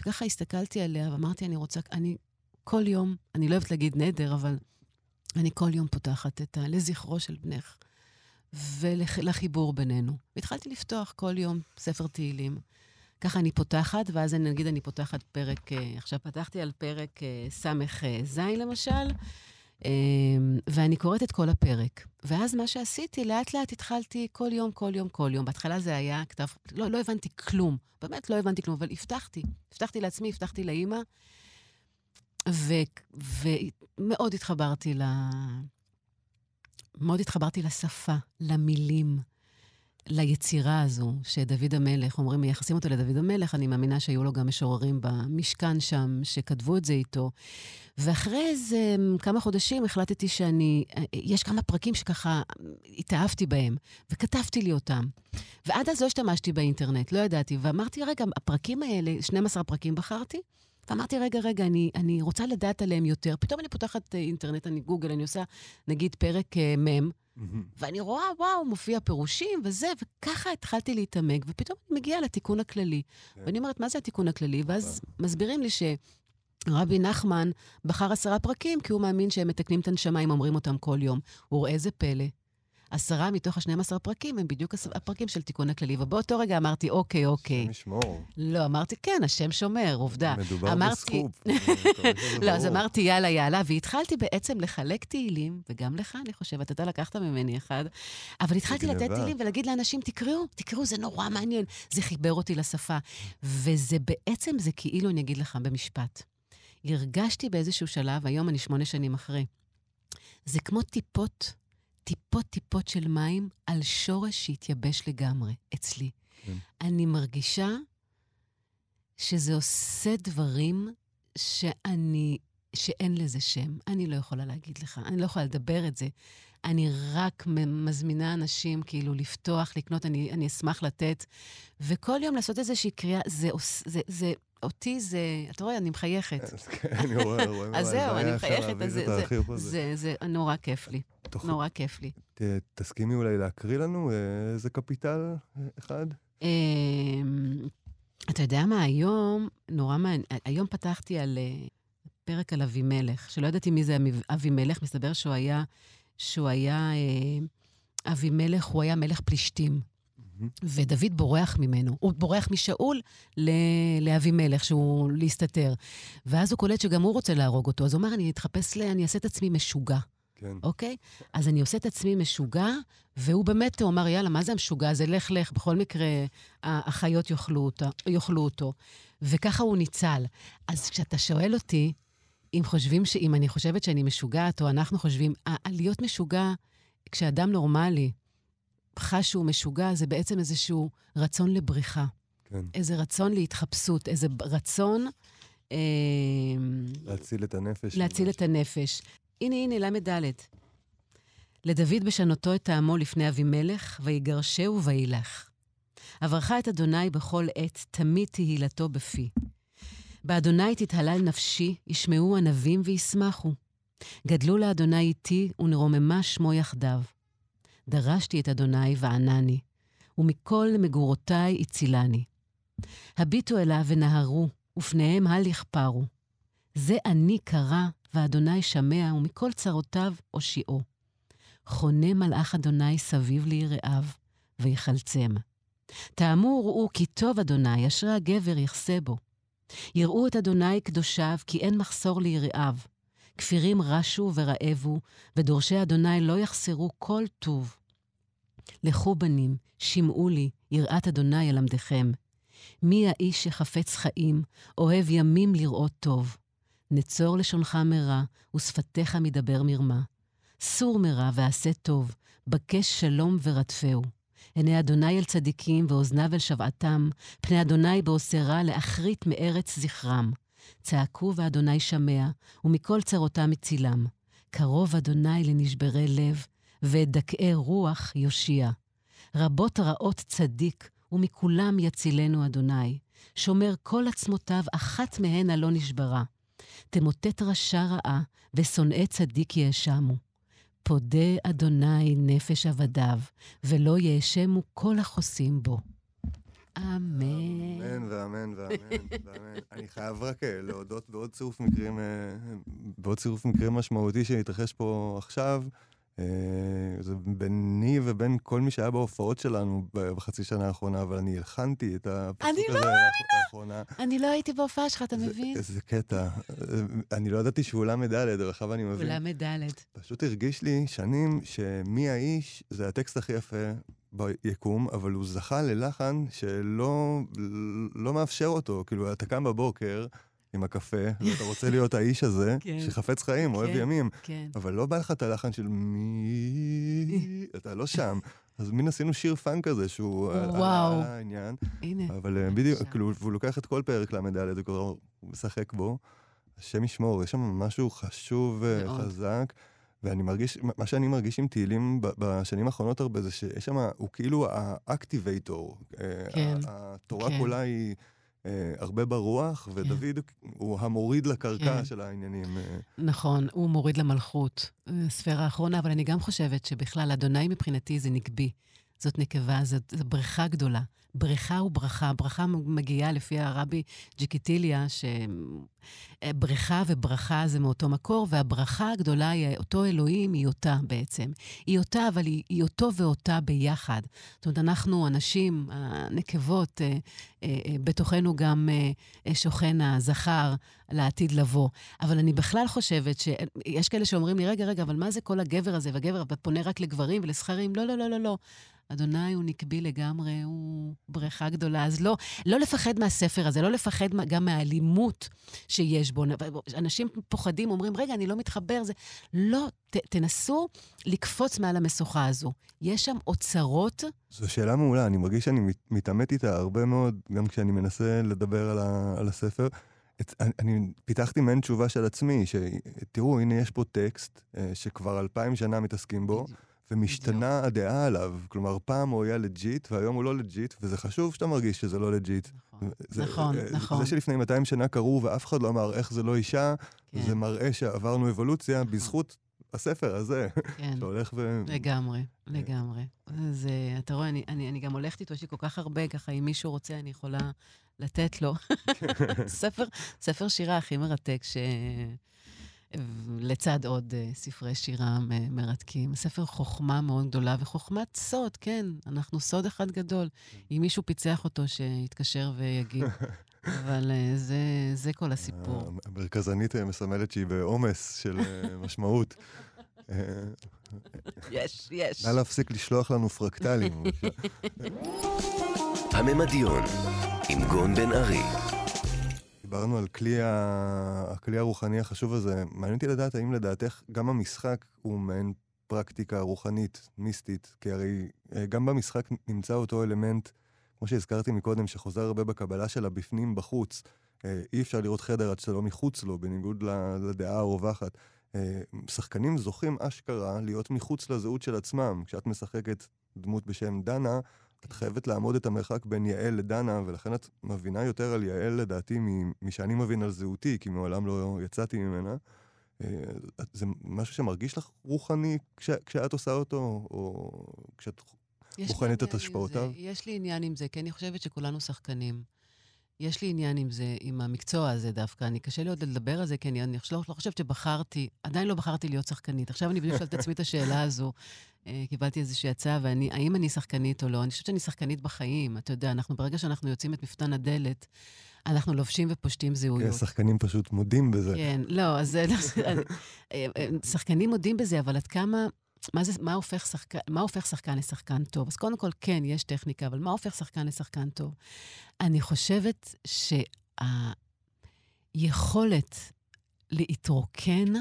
וככה הסתכלתי עליה ואמרתי, אני רוצה, אני כל יום, אני לא אוהבת להגיד נדר, אבל אני כל יום פותחת את ה... לזכרו של בנך ולחיבור בינינו. והתחלתי לפתוח כל יום ספר תהילים. ככה אני פותחת, ואז אני נגיד אני פותחת פרק, אה, עכשיו פתחתי על פרק אה, ס"ז למשל, אה, ואני קוראת את כל הפרק. ואז מה שעשיתי, לאט לאט התחלתי כל יום, כל יום, כל יום. בהתחלה זה היה כתב, לא, לא הבנתי כלום, באמת לא הבנתי כלום, אבל הבטחתי. הבטחתי לעצמי, הבטחתי לאימא, ומאוד התחברתי ל... מאוד התחברתי לשפה, למילים, ליצירה הזו שדוד המלך, אומרים, מייחסים אותו לדוד המלך, אני מאמינה שהיו לו גם משוררים במשכן שם, שכתבו את זה איתו. ואחרי איזה כמה חודשים החלטתי שאני, יש כמה פרקים שככה התאהבתי בהם, וכתבתי לי אותם. ועד אז לא השתמשתי באינטרנט, לא ידעתי, ואמרתי, רגע, הפרקים האלה, 12 פרקים בחרתי, ואמרתי, רגע, רגע, אני, אני רוצה לדעת עליהם יותר. פתאום אני פותחת אה, אינטרנט, אני גוגל, אני עושה, נגיד, פרק uh, מ', ואני רואה, וואו, מופיע פירושים וזה, וככה התחלתי להתעמק, ופתאום אני מגיעה לתיקון הכללי. כן. ואני אומרת, מה זה התיקון הכללי? ואז מסבירים לי ש... רבי נחמן בחר עשרה פרקים כי הוא מאמין שהם מתקנים את הנשמה אם אומרים אותם כל יום. וראה זה פלא, עשרה מתוך ה-12 פרקים הם בדיוק הפרקים של תיקון הכללי. ובאותו רגע אמרתי, אוקיי, אוקיי. השם ישמור. לא, אמרתי, כן, השם שומר, עובדה. מדובר אמרתי... בסקופ. <laughs> לא, אז אמרתי, יאללה, יאללה, והתחלתי בעצם לחלק תהילים, וגם לך, אני חושבת, אתה לקחת ממני אחד, אבל התחלתי לתת תהילים ולהגיד לאנשים, תקראו, תקראו, זה נורא מעניין. זה חיבר אותי לשפה. וזה בעצם, זה כאילו, אני אגיד לך במשפט. הרגשתי באיזשהו שלב, היום אני שמונה שנים אחרי, זה כמו טיפות טיפות-טיפות של מים על שורש שהתייבש לגמרי, אצלי. כן. אני מרגישה שזה עושה דברים שאני, שאין לזה שם. אני לא יכולה להגיד לך, אני לא יכולה לדבר את זה. אני רק מזמינה אנשים כאילו לפתוח, לקנות, אני, אני אשמח לתת. וכל יום לעשות איזושהי קריאה, זה, זה, זה, אותי זה, אתה רואה, אני מחייכת. כן, אני רואה, רואה. אז זהו, אני מחייכת, אז זה נורא כיף לי. נורא כיף לי. תסכימי אולי להקריא לנו אה, איזה קפיטל אה, אחד? אמ, אתה יודע מה, היום, נורא מעניין, היום פתחתי על אה, פרק על אבימלך, שלא ידעתי מי זה אבימלך, מסתבר שהוא היה, שהוא היה, אבימלך, הוא היה מלך פלישתים. ודוד בורח ממנו. הוא בורח משאול לאבימלך, שהוא להסתתר. ואז הוא קולט שגם הוא רוצה להרוג אותו, אז הוא אומר, אני אתחפש ל... אני אעשה את עצמי משוגע. כן. אוקיי? אז אני עושה את עצמי משוגע, והוא באמת, הוא אמר, יאללה, מה זה המשוגע הזה? לך, לך, בכל מקרה, החיות יאכלו אותו. יאכלו אותו. וככה הוא ניצל. אז כשאתה שואל אותי, אם חושבים ש... אם אני חושבת שאני משוגעת, או אנחנו חושבים, להיות משוגע, כשאדם נורמלי, חש שהוא משוגע, זה בעצם איזשהו רצון לבריחה. כן. איזה רצון להתחפשות, איזה רצון... אה, להציל את הנפש. להציל את הנפש. הנה, הנה, ל"ד. לדוד בשנותו את טעמו לפני אבימלך, ויגרשהו וילך. אברכה את אדוני בכל עת, תמיד תהילתו בפי. באדוני תתהלל נפשי, ישמעו ענבים וישמחו. גדלו לאדוני איתי, ונרוממה שמו יחדיו. דרשתי את אדוני וענני, ומכל מגורותי הצילני. הביטו אליו ונהרו, ופניהם אל יכפרו. זה אני קרא, ואדוני שמע, ומכל צרותיו הושיעו. חונה מלאך אדוני סביב ליראיו, ויחלצם. טעמו וראו כי טוב אדוני, אשרי הגבר יכסה בו. יראו את אדוני קדושיו, כי אין מחסור ליראיו. כפירים רשו ורעבו, ודורשי אדוני לא יחסרו כל טוב. לכו בנים, שמעו לי, יראת אדוני ילמדכם. מי האיש שחפץ חיים, אוהב ימים לראות טוב. נצור לשונך מרע, ושפתיך מדבר מרמה. סור מרע ועשה טוב, בקש שלום ורדפהו. עיני אדוני אל צדיקים, ואוזניו אל שבעתם, פני אדוני בעושה רע לאחרית מארץ זכרם. צעקו ואדוני שמע, ומכל צרותם הצילם. קרוב אדוני לנשברי לב, ואת דכאי רוח יושיע. רבות רעות צדיק, ומכולם יצילנו אדוני. שומר כל עצמותיו, אחת מהן הלא נשברה. תמוטט רשע רעה, ושונאי צדיק יאשמו. פודה אדוני נפש עבדיו, ולא יאשמו כל החוסים בו. אמן. אמן ואמן ואמן <laughs> ואמן. אני חייב רק אה, להודות בעוד צירוף מקרים, אה, בעוד צירוף מקרים משמעותי שהתרחש פה עכשיו. אה, זה ביני ובין כל מי שהיה בהופעות שלנו בחצי שנה האחרונה, אבל אני הלחנתי את הפסוק לא הזה לאחרונה. אני לא הייתי בהופעה שלך, אתה מבין? איזה קטע. אני לא ידעתי שהוא ל"ד, אבל עכשיו אני מבין. הוא ל"ד. פשוט הרגיש לי שנים שמי האיש זה הטקסט הכי יפה ביקום, אבל הוא זכה ללחן שלא לא מאפשר אותו. כאילו, אתה קם בבוקר עם הקפה, ואתה רוצה להיות האיש הזה, <laughs> כן. שחפץ חיים, אוהב כן, ימים, כן. אבל לא בא לך את הלחן של מי... <laughs> אתה לא שם. אז מין עשינו שיר פאנק כזה, שהוא וואו. העניין. הנה. אבל אה, בדיוק. כאילו, והוא לוקח את כל פרק ל"ד, הוא משחק בו. השם ישמור, יש שם משהו חשוב מאוד. וחזק. ואני מרגיש, מה שאני מרגיש עם תהילים בשנים האחרונות הרבה, זה שיש שם, הוא כאילו האקטיבייטור. כן, התורה כן. כולה היא אה, הרבה ברוח, ודוד הוא המוריד לקרקע כן. של העניינים. אה. נכון, הוא מוריד למלכות, אה, ספירה האחרונה, אבל אני גם חושבת שבכלל, אדוני מבחינתי זה נקבי. זאת נקבה, זאת בריכה גדולה. בריכה וברכה. ברכה מגיעה לפי הרבי ג'יקיטיליה, שבריכה וברכה זה מאותו מקור, והברכה הגדולה היא אותו אלוהים, היא אותה בעצם. היא אותה, אבל היא, היא אותו ואותה ביחד. זאת אומרת, אנחנו, הנשים, הנקבות, אה, אה, אה, בתוכנו גם אה, אה, שוכן הזכר לעתיד לבוא. אבל אני בכלל חושבת שיש כאלה שאומרים לי, רגע, רגע, אבל מה זה כל הגבר הזה, והגבר פונה רק לגברים ולזכרים? לא, לא, לא, לא, לא. אדוני הוא נקבי לגמרי, הוא בריכה גדולה. אז לא, לא לפחד מהספר הזה, לא לפחד גם מהאלימות שיש בו. אנשים פוחדים, אומרים, רגע, אני לא מתחבר, זה... לא, ת, תנסו לקפוץ מעל המשוכה הזו. יש שם אוצרות, זו שאלה מעולה, אני מרגיש שאני מת- מתעמת איתה הרבה מאוד, גם כשאני מנסה לדבר על, ה, על הספר. את, אני, אני פיתחתי מעין תשובה של עצמי, שתראו, הנה יש פה טקסט אה, שכבר אלפיים שנה מתעסקים בו, ומשתנה הדעה עליו. כלומר, פעם הוא היה legit, והיום הוא לא legit, וזה חשוב שאתה מרגיש שזה לא legit. זה, נכון, אה, נכון. זה שלפני 200 שנה קראו ואף אחד לא אמר איך זה לא אישה, כן. זה מראה שעברנו אבולוציה בזכות הספר הזה, כן. <laughs> שהולך ו... לגמרי, לגמרי. אז אה, אתה רואה, אני, אני, אני גם הולכת איתו, יש לי כל כך הרבה, ככה, אם מישהו רוצה, אני יכולה לתת לו. <laughs> ספר, ספר שירה הכי מרתק, ש... לצד עוד אה, ספרי שירה מרתקים. ספר חוכמה מאוד גדולה, וחוכמת סוד, כן, אנחנו סוד אחד גדול. אם מישהו פיצח אותו, שיתקשר ויגיד. <laughs> אבל אה, זה, זה כל הסיפור. המרכזנית אה, מסמלת שהיא בעומס של משמעות. יש, יש. נא להפסיק לשלוח לנו פרקטלים. הממדיון, עם גון בן ארי. דיברנו על כלי, ה... הכלי הרוחני החשוב הזה. מעניין אותי לדעת האם לדעתך גם המשחק הוא מעין פרקטיקה רוחנית, מיסטית, כי הרי אה, גם במשחק נמצא אותו אלמנט, כמו שהזכרתי מקודם, שחוזר הרבה בקבלה של הבפנים בחוץ. אה, אי אפשר לראות חדר עד שאתה לא מחוץ לו, בניגוד לדעה הרווחת. אה, שחקנים זוכים אשכרה להיות מחוץ לזהות של עצמם. כשאת משחקת דמות בשם דנה, את חייבת לעמוד את המרחק בין יעל לדנה, ולכן את מבינה יותר על יעל, לדעתי, משאני מבין על זהותי, כי מעולם לא יצאתי ממנה. אה, זה משהו שמרגיש לך רוחני כש, כשאת עושה אותו, או כשאת בוחנת את השפעותיו? יש לי עניין עם זה, כי אני חושבת שכולנו שחקנים. יש לי עניין עם זה, עם המקצוע הזה דווקא. אני קשה לי עוד לדבר על זה, כי אני, אני לא, לא חושבת שבחרתי, עדיין לא בחרתי להיות שחקנית. עכשיו אני בדיוק שואלת את עצמי את השאלה הזו. אה, קיבלתי איזושהי הצעה, ואני, האם אני שחקנית או לא? אני חושבת שאני שחקנית בחיים. אתה יודע, אנחנו, ברגע שאנחנו יוצאים את מפתן הדלת, אנחנו לובשים ופושטים זהויות. כן, שחקנים פשוט מודים בזה. כן, לא, אז אה, אה, שחקנים מודים בזה, אבל עד כמה... מה, זה, מה, הופך שחקן, מה הופך שחקן לשחקן טוב? אז קודם כל, כן, יש טכניקה, אבל מה הופך שחקן לשחקן טוב? אני חושבת שהיכולת להתרוקן,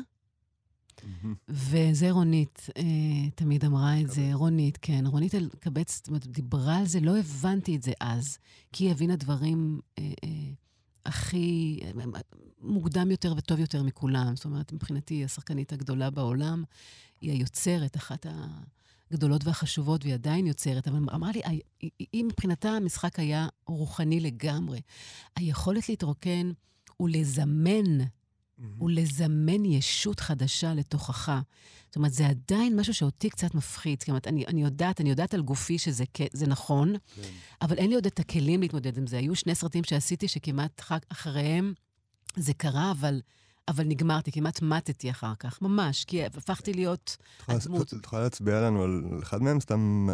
וזה רונית אה, תמיד אמרה את זה, רונית, כן, רונית אלקבץ דיברה על זה, לא הבנתי את זה אז, כי היא הבינה דברים אה, אה, הכי אה, מוקדם יותר וטוב יותר מכולם. זאת אומרת, מבחינתי היא השחקנית הגדולה בעולם, היא היוצרת, אחת הגדולות והחשובות, והיא עדיין יוצרת, אבל אמרה לי, היא מבחינתה המשחק היה רוחני לגמרי. היכולת להתרוקן ולזמן mm-hmm. ולזמן ישות חדשה לתוכך. זאת אומרת, זה עדיין משהו שאותי קצת מפחיד. זאת אומרת, אני, אני יודעת, אני יודעת על גופי שזה נכון, כן. אבל אין לי עוד את הכלים להתמודד עם זה. היו שני סרטים שעשיתי שכמעט אחריהם זה קרה, אבל... אבל נגמרתי, כמעט מתתי אחר כך, ממש, כי הפכתי להיות הדמות. את יכולה להצביע לנו על אחד מהם, סתם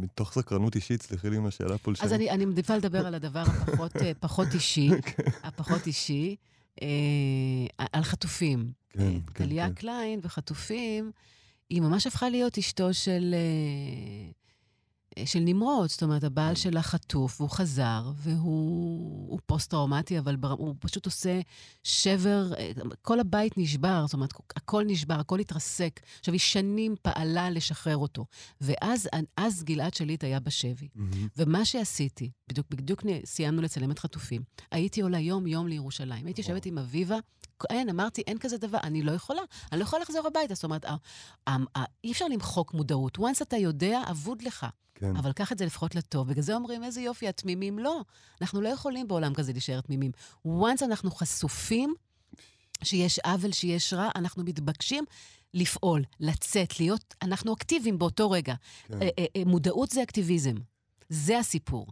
מתוך סקרנות אישית, סליחי לי עם השאלה פולשנית. אז אני, מעדיפה לדבר על הדבר הפחות פחות אישי, כן. <laughs> הפחות אישי. אה, על חטופים. כן, אה, כן, טליה כן. קליין וחטופים, היא ממש הפכה להיות אשתו של... אה, של נמרוד, זאת אומרת, הבעל כן. שלה חטוף, והוא חזר, והוא פוסט-טראומטי, אבל בר, הוא פשוט עושה שבר, כל הבית נשבר, זאת אומרת, הכל נשבר, הכל התרסק. עכשיו, היא שנים פעלה לשחרר אותו. ואז אז גלעד שליט היה בשבי. Mm-hmm. ומה שעשיתי, בדיוק, בדיוק סיימנו לצלם את חטופים, הייתי עולה יום-יום לירושלים. הייתי יושבת עם אביבה, אין, אמרתי, אין כזה דבר, אני לא יכולה, אני לא יכולה לחזור הביתה. זאת אומרת, אי אפשר למחוק מודעות. once אתה יודע, אבוד לך. כן. אבל קח את זה לפחות לטוב. בגלל זה אומרים, איזה יופי, התמימים. לא, אנחנו לא יכולים בעולם כזה להישאר תמימים. once אנחנו חשופים, שיש עוול, שיש רע, אנחנו מתבקשים לפעול, לצאת, להיות, אנחנו אקטיביים באותו רגע. כן. אה, אה, אה, מודעות זה אקטיביזם. זה הסיפור.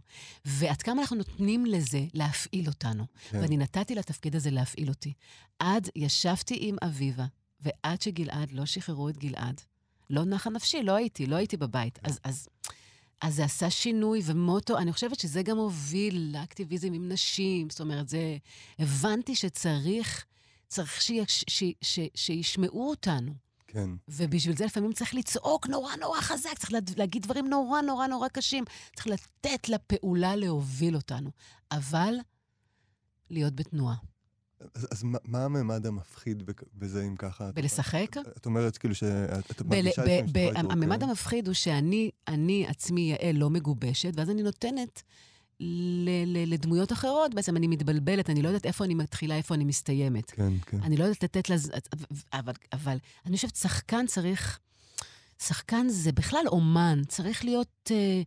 ועד כמה אנחנו נותנים לזה להפעיל אותנו. כן. ואני נתתי לתפקיד הזה להפעיל אותי. עד ישבתי עם אביבה, ועד שגלעד לא שחררו את גלעד, לא נחה נפשי, לא הייתי, לא הייתי בבית. אז, אז אז זה עשה שינוי ומוטו, אני חושבת שזה גם הוביל לאקטיביזם עם נשים, זאת אומרת, זה... הבנתי שצריך, צריך שיש, ש, ש, שישמעו אותנו. כן. ובשביל זה לפעמים צריך לצעוק נורא נורא חזק, צריך להגיד דברים נורא נורא נורא קשים. צריך לתת לפעולה להוביל אותנו. אבל להיות בתנועה. אז, אז מה, מה הממד המפחיד בזה, אם ככה? בלשחק? את, את אומרת כאילו שאת מרגישה לפעמים שאתה הממד המפחיד הוא שאני אני עצמי, יעל, לא מגובשת, ואז אני נותנת לדמויות אחרות, בעצם אני מתבלבלת, אני לא יודעת איפה אני מתחילה, איפה אני מסתיימת. כן, כן. אני לא יודעת לתת לזה... אבל, אבל אני חושבת, שחקן צריך... שחקן זה בכלל אומן, צריך להיות אה,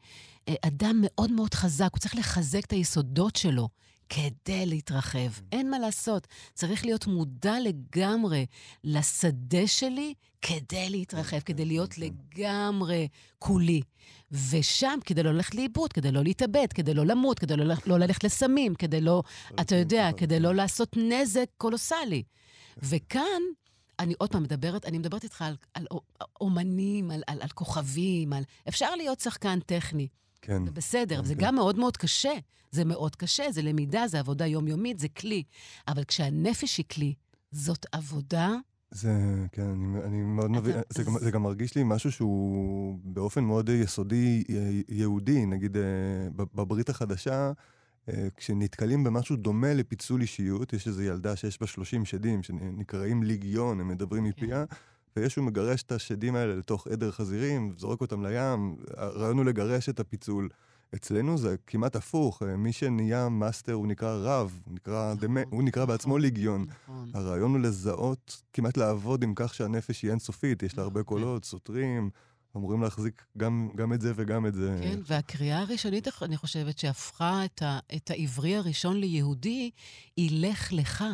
אה, אדם מאוד מאוד חזק, הוא צריך לחזק את היסודות שלו. כדי להתרחב. אין מה לעשות. צריך להיות מודע לגמרי לשדה שלי כדי להתרחב, כדי להיות לגמרי כולי. ושם, כדי לא ללכת לאיבוד, כדי לא להתאבד, כדי לא למות, כדי לא, לא ללכת לסמים, כדי לא, אתה יודע, כדי לא לעשות נזק קולוסלי. וכאן, אני עוד פעם מדברת, אני מדברת איתך על, על אומנים, על, על, על כוכבים, על... אפשר להיות שחקן טכני. כן. זה בסדר, כן, זה כן. גם מאוד מאוד קשה. זה מאוד קשה, זה למידה, זה עבודה יומיומית, זה כלי. אבל כשהנפש היא כלי, זאת עבודה... זה, כן, אני, אני מאוד מבין, זה, זה, זה גם מרגיש לי משהו שהוא באופן מאוד יסודי, יהודי, נגיד אה, בברית החדשה, אה, כשנתקלים במשהו דומה לפיצול אישיות, יש איזו ילדה שיש בה 30 שדים שנקראים ליגיון, הם מדברים מפיה, כן. וישו מגרש את השדים האלה לתוך עדר חזירים, זורק אותם לים, הרעיון הוא לגרש את הפיצול. אצלנו זה כמעט הפוך, אה, מי שנהיה master הוא נקרא רב, הוא נקרא, נכון, דמה, הוא נקרא בעצמו נכון, ליגיון. נכון. הרעיון הוא לזהות, כמעט לעבוד עם כך שהנפש היא אינסופית, יש לה הרבה נכון. קולות, סותרים, אמורים להחזיק גם, גם את זה וגם את זה. כן, והקריאה הראשונית, אני חושבת, שהפכה את, ה, את העברי הראשון ליהודי, היא לך לך.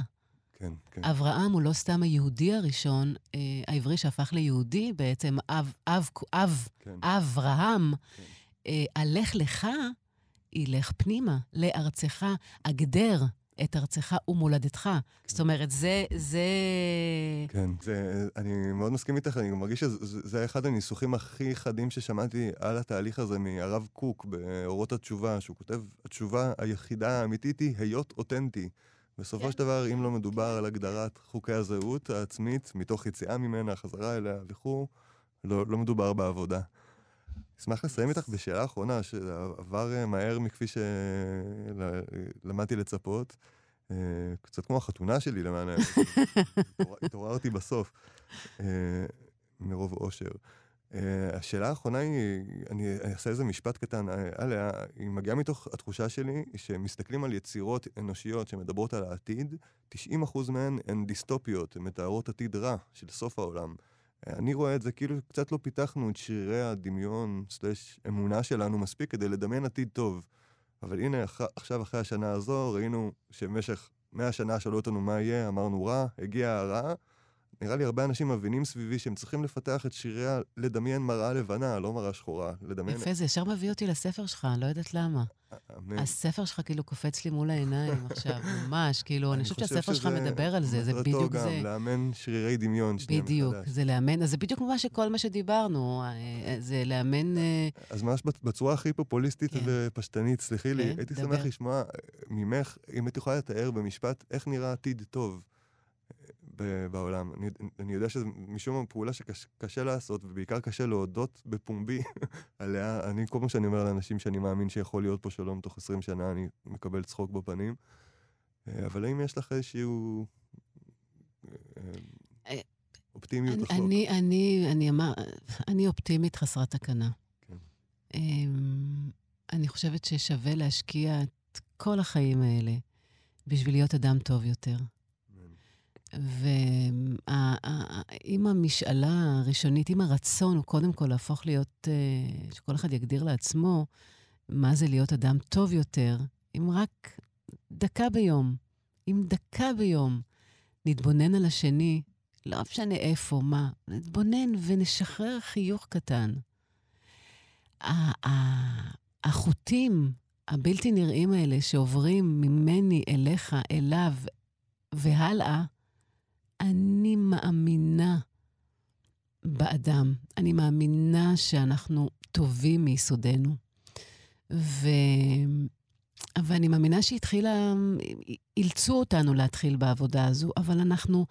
כן, כן. אברהם הוא לא סתם היהודי הראשון, אה, העברי שהפך ליהודי, בעצם אב, אב, אב, כן. אברהם. כן. אה, הלך לך, ילך פנימה, לארצך, הגדר את ארצך ומולדתך. זאת אומרת, זה, זה... כן, זה, אני מאוד מסכים איתך, אני מרגיש שזה זה אחד הניסוחים הכי חדים ששמעתי על התהליך הזה מהרב קוק באורות התשובה, שהוא כותב, התשובה היחידה האמיתית היא היות אותנטי. בסופו כן. של דבר, אם לא מדובר על הגדרת חוקי הזהות העצמית, מתוך יציאה ממנה, חזרה אליה וכו', לא, לא מדובר בעבודה. אשמח לסיים איתך בשאלה אחרונה, שעבר אה, מהר מכפי שלמדתי לצפות. אה, קצת כמו החתונה שלי, למען האמת. <laughs> התעורר- התעוררתי בסוף, אה, מרוב אושר. אה, השאלה האחרונה היא, אני אעשה איזה משפט קטן אה, עליה, היא מגיעה מתוך התחושה שלי שמסתכלים על יצירות אנושיות שמדברות על העתיד, 90% מהן הן דיסטופיות, הן מתארות עתיד רע של סוף העולם. אה, אני רואה את זה כאילו קצת לא פיתחנו את שרירי הדמיון סלש אמונה שלנו מספיק כדי לדמיין עתיד טוב. אבל הנה, אח- עכשיו אחרי השנה הזו, ראינו שבמשך 100 שנה שאלו אותנו מה יהיה, אמרנו רע, הגיע הרע. נראה לי הרבה אנשים מבינים סביבי שהם צריכים לפתח את שירי ה... לדמיין מראה לבנה, לא מראה שחורה. לדמיין... יפה, זה ישר מביא אותי לספר שלך, אני לא יודעת למה. אמן. הספר שלך כאילו קופץ לי מול העיניים <laughs> עכשיו, ממש, כאילו, אני חושבת חושב שהספר שלך מדבר על זה, זה בדיוק מטרתו זה. גם לאמן שרירי דמיון שנייה בדיוק, מחדש. זה לאמן, אז זה בדיוק מה שכל מה שדיברנו, אה, זה לאמן... אה, אז ממש בצ- בצורה הכי פופוליסטית כן. ופשטנית, סלחי לי, כן, הייתי. שמח לשמוע אה, ממך, אם את יכולה לתאר במשפט, איך נראה עתיד טוב אה, ב- בעולם. אני, אני יודע שזה משום מה פעולה שקשה לעשות, ובעיקר קשה להודות בפומבי <laughs> עליה. אני, כל פעם שאני אומר לאנשים שאני מאמין שיכול להיות פה שלום תוך 20 שנה, אני מקבל צחוק בפנים. אה, אבל האם יש לך איזשהו... אה, אה, אופטימיות אני, רחוק? אני, אני, אני אמר, אני אופטימית חסרת תקנה. כן. אמ, אני חושבת ששווה להשקיע את כל החיים האלה בשביל להיות אדם טוב יותר. ואם המשאלה הראשונית, אם הרצון הוא קודם כל להפוך להיות, אה, שכל אחד יגדיר לעצמו מה זה להיות אדם טוב יותר, אם רק דקה ביום, אם דקה ביום נתבונן על השני, לא משנה איפה, מה, נתבונן ונשחרר חיוך קטן. החוטים הבלתי נראים האלה שעוברים ממני אליך, אליו והלאה, אני מאמינה באדם. אני מאמינה שאנחנו טובים מיסודנו. ו... ואני מאמינה שהתחילה, אילצו אותנו להתחיל בעבודה הזו, אבל אנחנו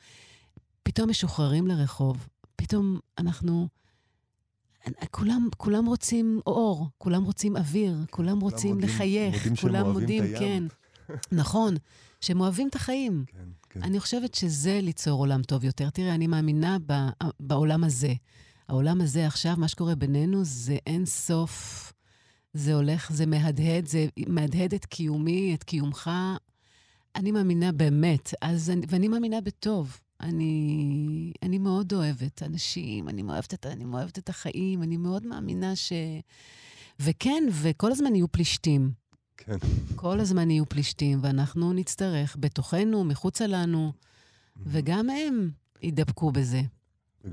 פתאום משוחררים לרחוב. פתאום אנחנו... כולם, כולם רוצים אור, כולם רוצים אוויר, כולם רוצים מודים- לחייך, מודים כולם מודים. כן. <laughs> נכון, שהם אוהבים את החיים. כן, כן. אני חושבת שזה ליצור עולם טוב יותר. תראה, אני מאמינה ב, בעולם הזה. העולם הזה עכשיו, מה שקורה בינינו, זה אין סוף. זה הולך, זה מהדהד, זה מהדהד את קיומי, את קיומך. אני מאמינה באמת, אז, אני- ואני מאמינה בטוב. אני, אני מאוד אוהבת אנשים, אני אוהבת, את, אני אוהבת את החיים, אני מאוד מאמינה ש... וכן, וכל הזמן יהיו פלישתים. כן. כל הזמן יהיו פלישתים, ואנחנו נצטרך, בתוכנו, מחוצה לנו, וגם הם ידבקו בזה.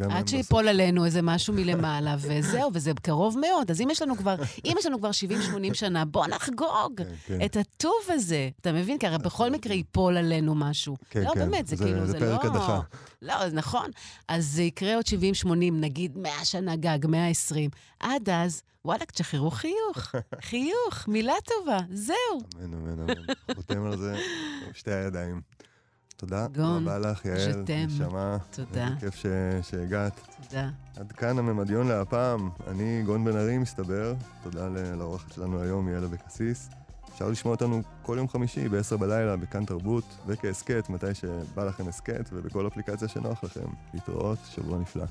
עד בסוף- שיפול עלינו איזה משהו מלמעלה, <laughs> וזהו, וזה קרוב מאוד. אז אם יש לנו כבר, אם יש לנו כבר 70-80 שנה, בוא נחגוג כן, כן. את הטוב הזה. אתה מבין? כי הרי בכל מקרה ייפול עלינו משהו. כן, לא, כן. באמת, זה זה- כאילו, זה זה פרק לא... הדחה. לא, נכון. אז זה יקרה עוד 70-80, נגיד 100 שנה גג, 120. עד אז, וואלה, תשחררו חיוך. <laughs> חיוך, מילה טובה, זהו. אמן, אמן, אמן. חותם על זה <laughs> שתי הידיים. תודה רבה לך, יעל. נשמה. תודה. איזה כיף ש- שהגעת. תודה. עד כאן הממדיון להפעם. אני גון בן ארי, מסתבר. תודה לאורחת שלנו היום, יעל אבקסיס. אפשר לשמוע אותנו כל יום חמישי ב-10 בלילה בכאן תרבות, וכהסכת, מתי שבא לכם הסכת, ובכל אפליקציה שנוח לכם. להתראות, שבוע נפלא.